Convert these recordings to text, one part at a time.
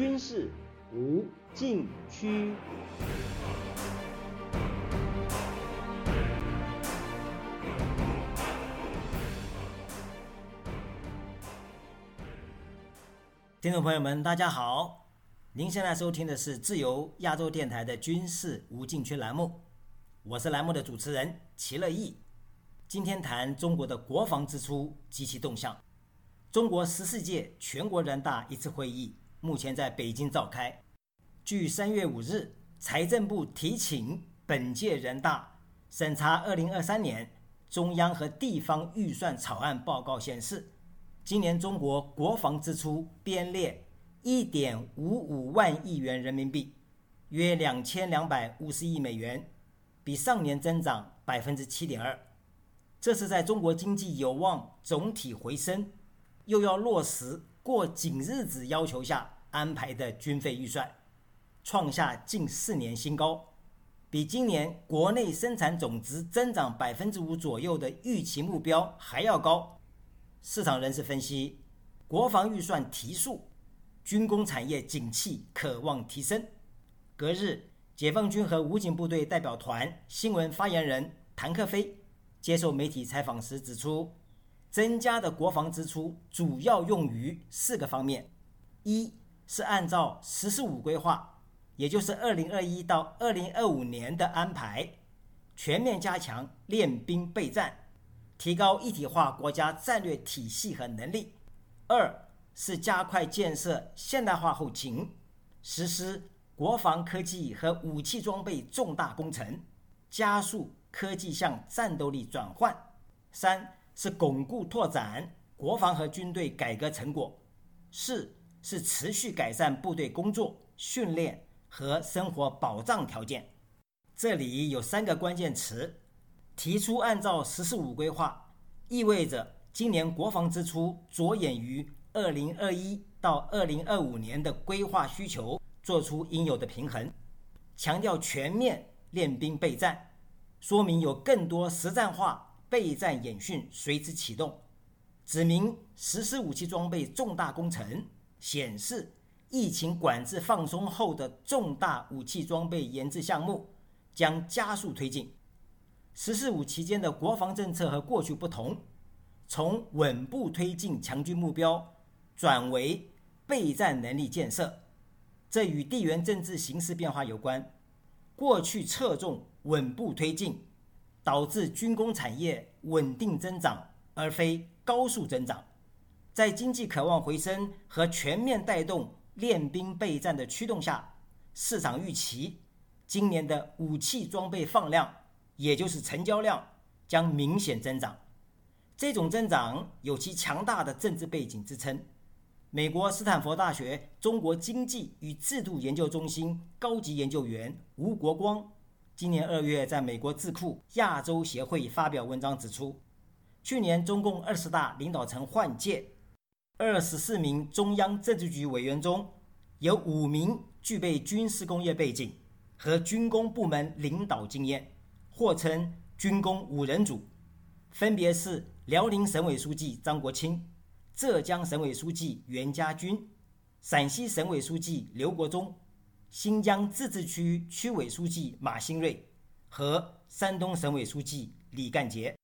军事无禁区。听众朋友们，大家好！您现在收听的是自由亚洲电台的军事无禁区栏目，我是栏目的主持人齐乐意。今天谈中国的国防支出及其动向。中国十四届全国人大一次会议目前在北京召开。据三月五日财政部提请本届人大审查二零二三年中央和地方预算草案报告显示，今年中国国防支出编列一点五五万亿元人民币，约两千两百五十亿美元，比上年增长百分之七点二。这是在中国经济有望总体回升，又要落实过紧日子要求下安排的军费预算，创下近四年新高，比今年国内生产总值增长百分之五左右的预期目标还要高。市场人士分析，国防预算提速，军工产业景气可望提升。隔日，解放军和武警部队代表团新闻发言人谭克飞。接受媒体采访时指出，增加的国防支出主要用于四个方面：一是按照“十四五”规划，也就是二零二一到二零二五年的安排，全面加强练兵备战，提高一体化国家战略体系和能力；二是加快建设现代化后勤，实施国防科技和武器装备重大工程，加速。科技向战斗力转换，三是巩固拓展国防和军队改革成果，四是持续改善部队工作、训练和生活保障条件。这里有三个关键词：提出按照“十四五”规划，意味着今年国防支出着眼于二零二一到二零二五年的规划需求，做出应有的平衡，强调全面练兵备战。说明有更多实战化备战演训随之启动，指明实施武器装备重大工程，显示疫情管制放松后的重大武器装备研制项目将加速推进。“十四五”期间的国防政策和过去不同，从稳步推进强军目标转为备战能力建设，这与地缘政治形势变化有关。过去侧重。稳步推进，导致军工产业稳定增长，而非高速增长。在经济渴望回升和全面带动练兵备战的驱动下，市场预期今年的武器装备放量，也就是成交量将明显增长。这种增长有其强大的政治背景支撑。美国斯坦福大学中国经济与制度研究中心高级研究员吴国光。今年二月，在美国智库亚洲协会发表文章指出，去年中共二十大领导层换届，二十四名中央政治局委员中有五名具备军事工业背景和军工部门领导经验，或称“军工五人组”，分别是辽宁省委书记张国清、浙江省委书记袁家军、陕西省委书记刘国中。新疆自治区区委书记马兴瑞和山东省委书记李干杰，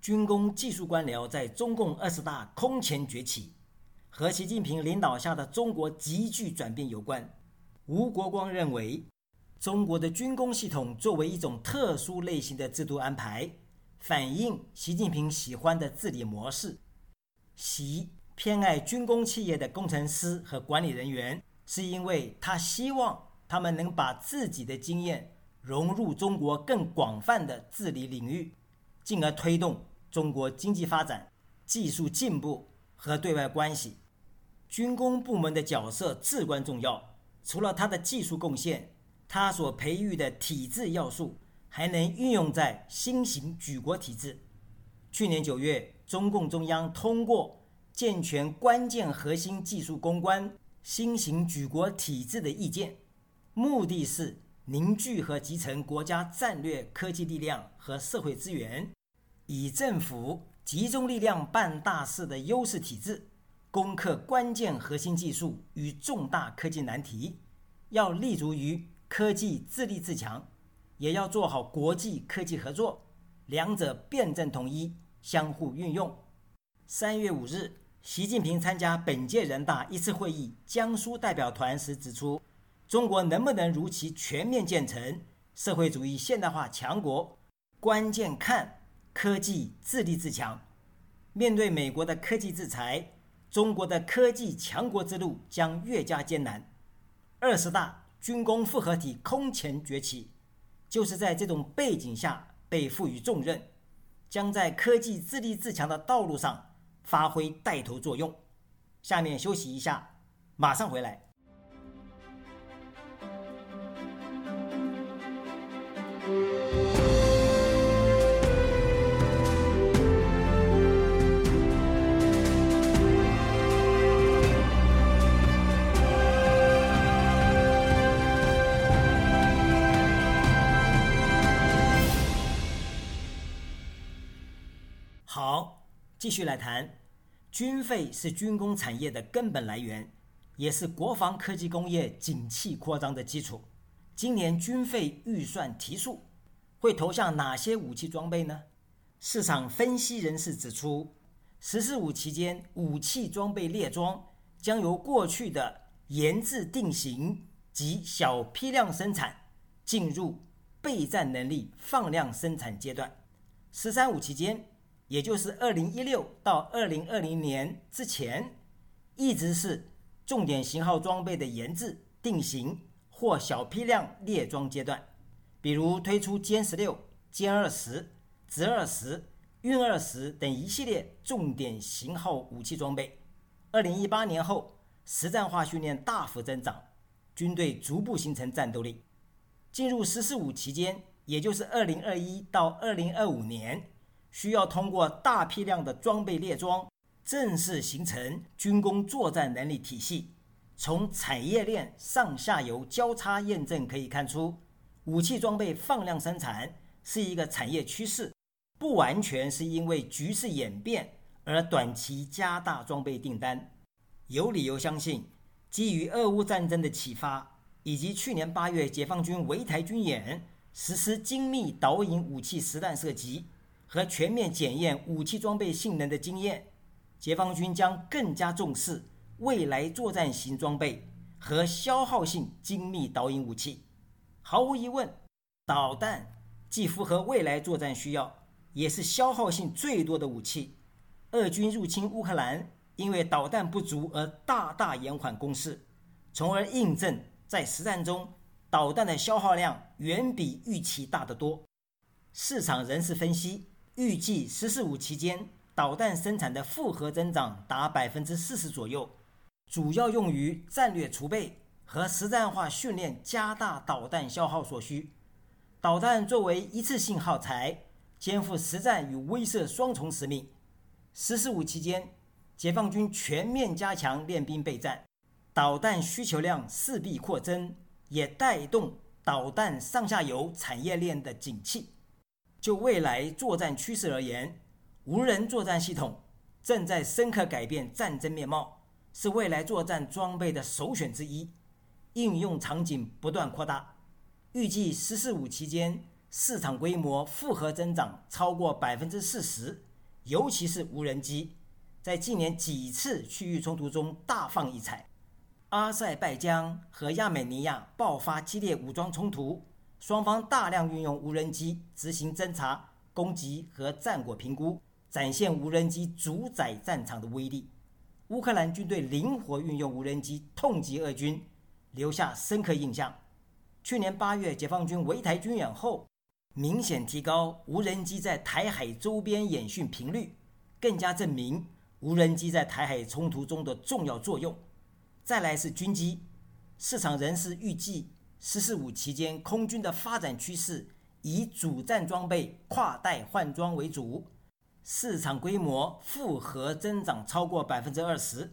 军工技术官僚在中共二十大空前崛起，和习近平领导下的中国急剧转变有关。吴国光认为，中国的军工系统作为一种特殊类型的制度安排，反映习近平喜欢的治理模式。习偏爱军工企业的工程师和管理人员。是因为他希望他们能把自己的经验融入中国更广泛的治理领域，进而推动中国经济发展、技术进步和对外关系。军工部门的角色至关重要。除了他的技术贡献，他所培育的体制要素还能运用在新型举国体制。去年九月，中共中央通过健全关键核心技术攻关。新型举国体制的意见，目的是凝聚和集成国家战略科技力量和社会资源，以政府集中力量办大事的优势体制，攻克关键核心技术与重大科技难题，要立足于科技自立自强，也要做好国际科技合作，两者辩证统一，相互运用。三月五日，习近平参加本届人大一次会议江苏代表团时指出，中国能不能如期全面建成社会主义现代化强国，关键看科技自立自强。面对美国的科技制裁，中国的科技强国之路将越加艰难。二十大军工复合体空前崛起，就是在这种背景下被赋予重任，将在科技自立自强的道路上发挥带头作用。下面休息一下，马上回来。继续来谈，军费是军工产业的根本来源，也是国防科技工业景气扩张的基础。今年军费预算提速，会投向哪些武器装备呢？市场分析人士指出，“十四五”期间，武器装备列装将由过去的研制定型及小批量生产，进入备战能力放量生产阶段。“十三五”期间。也就是二零一六到二零二零年之前，一直是重点型号装备的研制、定型或小批量列装阶段，比如推出歼十六、歼二十、直二十、运二十等一系列重点型号武器装备。二零一八年后，实战化训练大幅增长，军队逐步形成战斗力。进入“十四五”期间，也就是二零二一到二零二五年。需要通过大批量的装备列装，正式形成军工作战能力体系。从产业链上下游交叉验证可以看出，武器装备放量生产是一个产业趋势，不完全是因为局势演变而短期加大装备订单。有理由相信，基于俄乌战争的启发，以及去年八月解放军围台军演实施精密导引武器实弹射击。和全面检验武器装备性能的经验，解放军将更加重视未来作战型装备和消耗性精密导引武器。毫无疑问，导弹既符合未来作战需要，也是消耗性最多的武器。俄军入侵乌克兰，因为导弹不足而大大延缓攻势，从而印证在实战中导弹的消耗量远比预期大得多。市场人士分析。预计“十四五”期间，导弹生产的复合增长达百分之四十左右，主要用于战略储备和实战化训练，加大导弹消耗所需。导弹作为一次性耗材，肩负实战与威慑双重使命。“十四五”期间，解放军全面加强练兵备战，导弹需求量势必扩增，也带动导弹上下游产业链的景气。就未来作战趋势而言，无人作战系统正在深刻改变战争面貌，是未来作战装备的首选之一。应用场景不断扩大，预计“十四五”期间市场规模复合增长超过百分之四十。尤其是无人机，在近年几次区域冲突中大放异彩。阿塞拜疆和亚美尼亚爆发激烈武装冲突。双方大量运用无人机执行侦察、攻击和战果评估，展现无人机主宰战场的威力。乌克兰军队灵活运用无人机痛击俄军，留下深刻印象。去年八月解放军围台军演后，明显提高无人机在台海周边演训频率，更加证明无人机在台海冲突中的重要作用。再来是军机，市场人士预计。“十四五”期间，空军的发展趋势以主战装备跨代换装为主，市场规模复合增长超过百分之二十。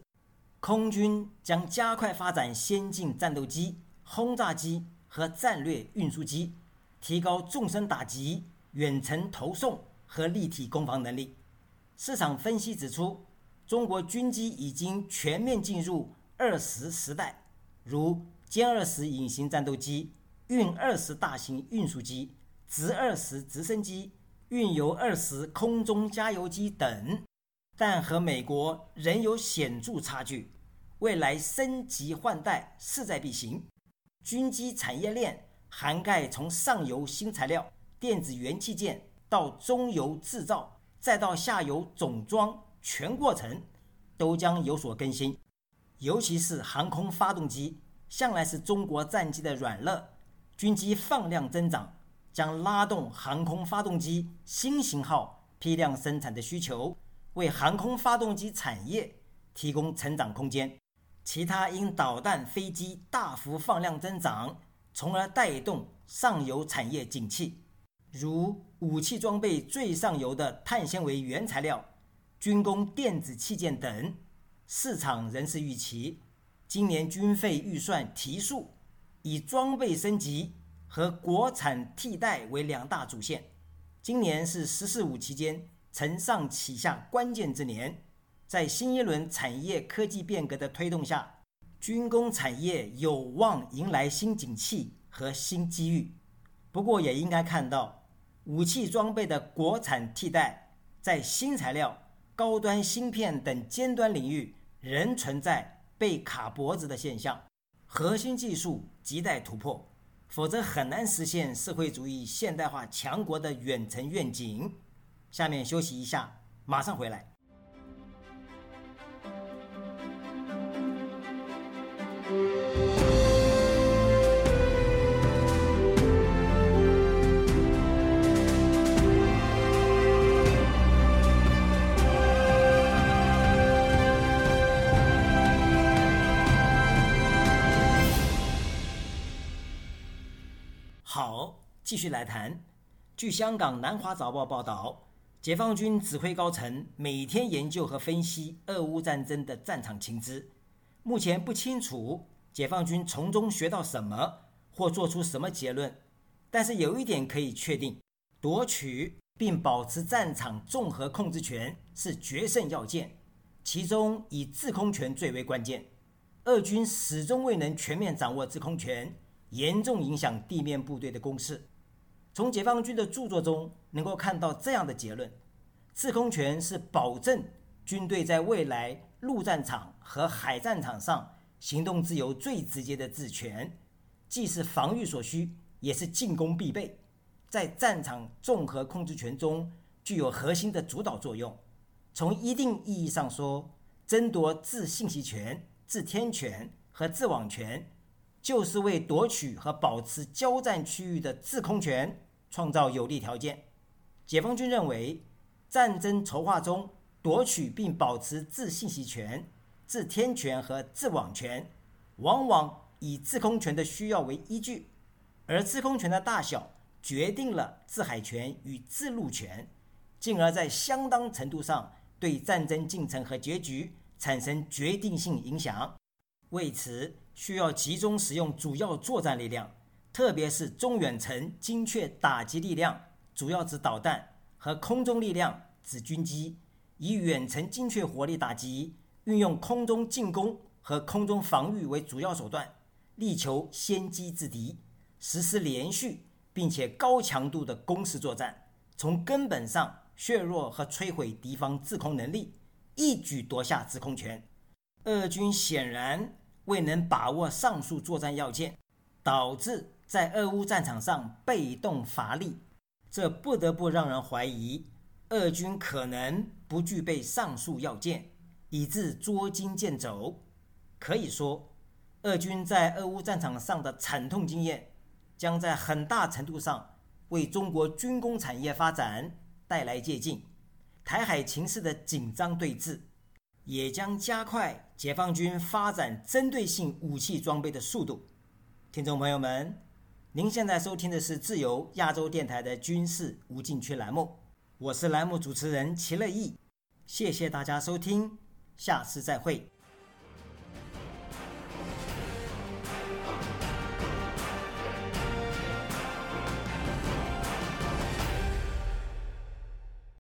空军将加快发展先进战斗机、轰炸机和战略运输机，提高纵深打击、远程投送和立体攻防能力。市场分析指出，中国军机已经全面进入二十时代，如歼二十隐形战斗机、运二十大型运输机、直二十直升机、运油二十空中加油机等，但和美国仍有显著差距。未来升级换代势在必行。军机产业链涵盖从上游新材料、电子元器件到中游制造，再到下游总装。全过程都将有所更新，尤其是航空发动机，向来是中国战机的软肋。军机放量增长，将拉动航空发动机新型号批量生产的需求，为航空发动机产业提供成长空间。其他因导弹、飞机大幅放量增长，从而带动上游产业景气，如武器装备最上游的碳纤维原材料。军工电子器件等，市场仍是预期，今年军费预算提速，以装备升级和国产替代为两大主线。今年是“十四五”期间承上启下关键之年，在新一轮产业科技变革的推动下，军工产业有望迎来新景气和新机遇。不过，也应该看到，武器装备的国产替代在新材料。高端芯片等尖端领域仍存在被卡脖子的现象，核心技术亟待突破，否则很难实现社会主义现代化强国的远程愿景。下面休息一下，马上回来。继续来谈。据香港《南华早报》报道，解放军指挥高层每天研究和分析俄乌战争的战场情资。目前不清楚解放军从中学到什么或做出什么结论，但是有一点可以确定：夺取并保持战场综合控制权是决胜要件，其中以制空权最为关键。俄军始终未能全面掌握制空权。严重影响地面部队的攻势。从解放军的著作中能够看到这样的结论：制空权是保证军队在未来陆战场和海战场上行动自由最直接的治权，既是防御所需，也是进攻必备。在战场综合控制权中具有核心的主导作用。从一定意义上说，争夺制信息权、制天权和制网权。就是为夺取和保持交战区域的制空权创造有利条件。解放军认为，战争筹划中夺取并保持制信息权、制天权和制网权，往往以制空权的需要为依据，而制空权的大小决定了制海权与制陆权，进而，在相当程度上对战争进程和结局产生决定性影响。为此，需要集中使用主要作战力量，特别是中远程精确打击力量，主要指导弹和空中力量，指军机，以远程精确火力打击，运用空中进攻和空中防御为主要手段，力求先机制敌，实施连续并且高强度的攻势作战，从根本上削弱和摧毁敌方制空能力，一举夺下制空权。俄军显然。未能把握上述作战要件，导致在俄乌战场上被动乏力，这不得不让人怀疑，俄军可能不具备上述要件，以致捉襟见肘。可以说，俄军在俄乌战场上的惨痛经验，将在很大程度上为中国军工产业发展带来借鉴。台海情势的紧张对峙。也将加快解放军发展针对性武器装备的速度。听众朋友们，您现在收听的是自由亚洲电台的军事无禁区栏目，我是栏目主持人齐乐意，谢谢大家收听，下次再会。